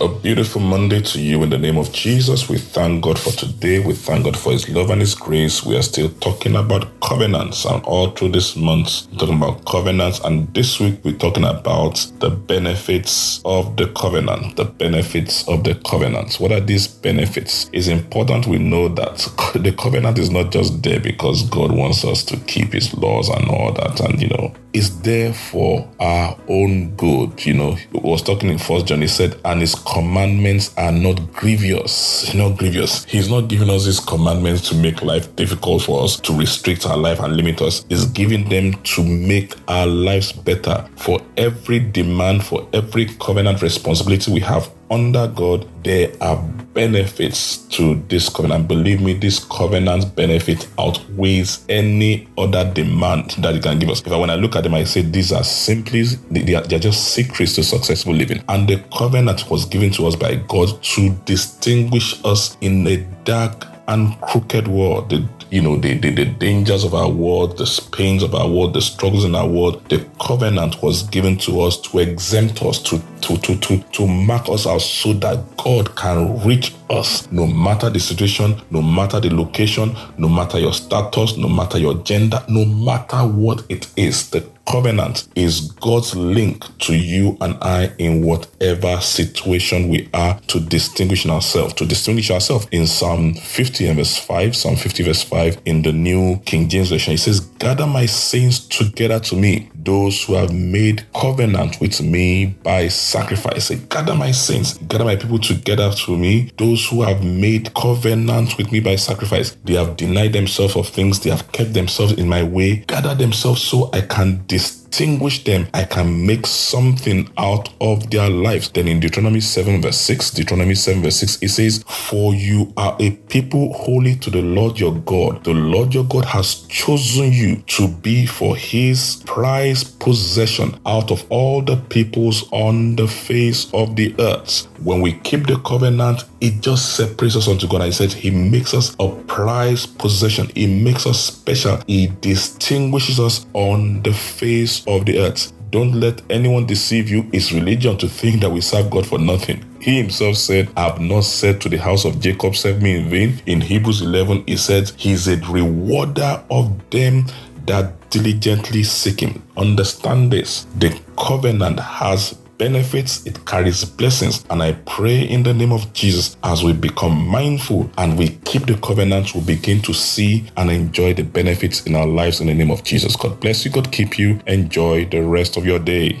A beautiful Monday to you in the name of Jesus. We thank God for today. We thank God for His love and His grace. We are still talking about covenants, and all through this month, we're talking about covenants. And this week, we're talking about the benefits of the covenant. The benefits of the covenant. What are these benefits? It's important we know that the covenant is not just there because God wants us to keep His laws and all that, and you know, it's there for our own good. You know, he was talking in First John, he said, and his commandments are not grievous. Not grievous. He's not giving us his commandments to make life difficult for us, to restrict our life and limit us. He's giving them to make our lives better. For every demand, for every covenant responsibility we have under God, there are benefits to this covenant. Believe me, this covenant benefit outweighs any other demand that it can give us. If I when I look at them, I say these are simply they are, they are just secrets to successful living. And the covenant was given to us by God to distinguish us in a dark and crooked world. The, you know, the, the, the dangers of our world, the pains of our world, the struggles in our world. The covenant was given to us to exempt us, to to, to, to, to mark us out so that God can reach us no matter the situation, no matter the location, no matter your status, no matter your gender, no matter what it is. The covenant is God's link to you and I in whatever situation we are to distinguish ourselves. To distinguish ourselves in Psalm 50 and verse 5, Psalm 50 verse 5 in the New King James Version, it says, Gather my saints together to me, those who have made covenant with me by sacrifice. Say, gather my saints, gather my people together to me, those who have made covenant with me by sacrifice. They have denied themselves of things, they have kept themselves in my way. Gather themselves so I can distinguish distinguish them, I can make something out of their lives. Then in Deuteronomy 7, verse 6, Deuteronomy 7, verse 6, it says, For you are a people holy to the Lord your God. The Lord your God has chosen you to be for his prized possession out of all the peoples on the face of the earth. When we keep the covenant, it just separates us unto God. I said he makes us a prized possession. He makes us special. He distinguishes us on the face of the earth. Don't let anyone deceive you. It's religion to think that we serve God for nothing. He himself said, I have not said to the house of Jacob, serve me in vain. In Hebrews 11, he said, He's a rewarder of them that diligently seek him. Understand this. The covenant has benefits, it carries blessings. And I pray in the name of Jesus as we become mindful and we keep the covenant, we begin to see and enjoy the benefits in our lives in the name of Jesus. God bless you, God keep you. Enjoy the rest of your day.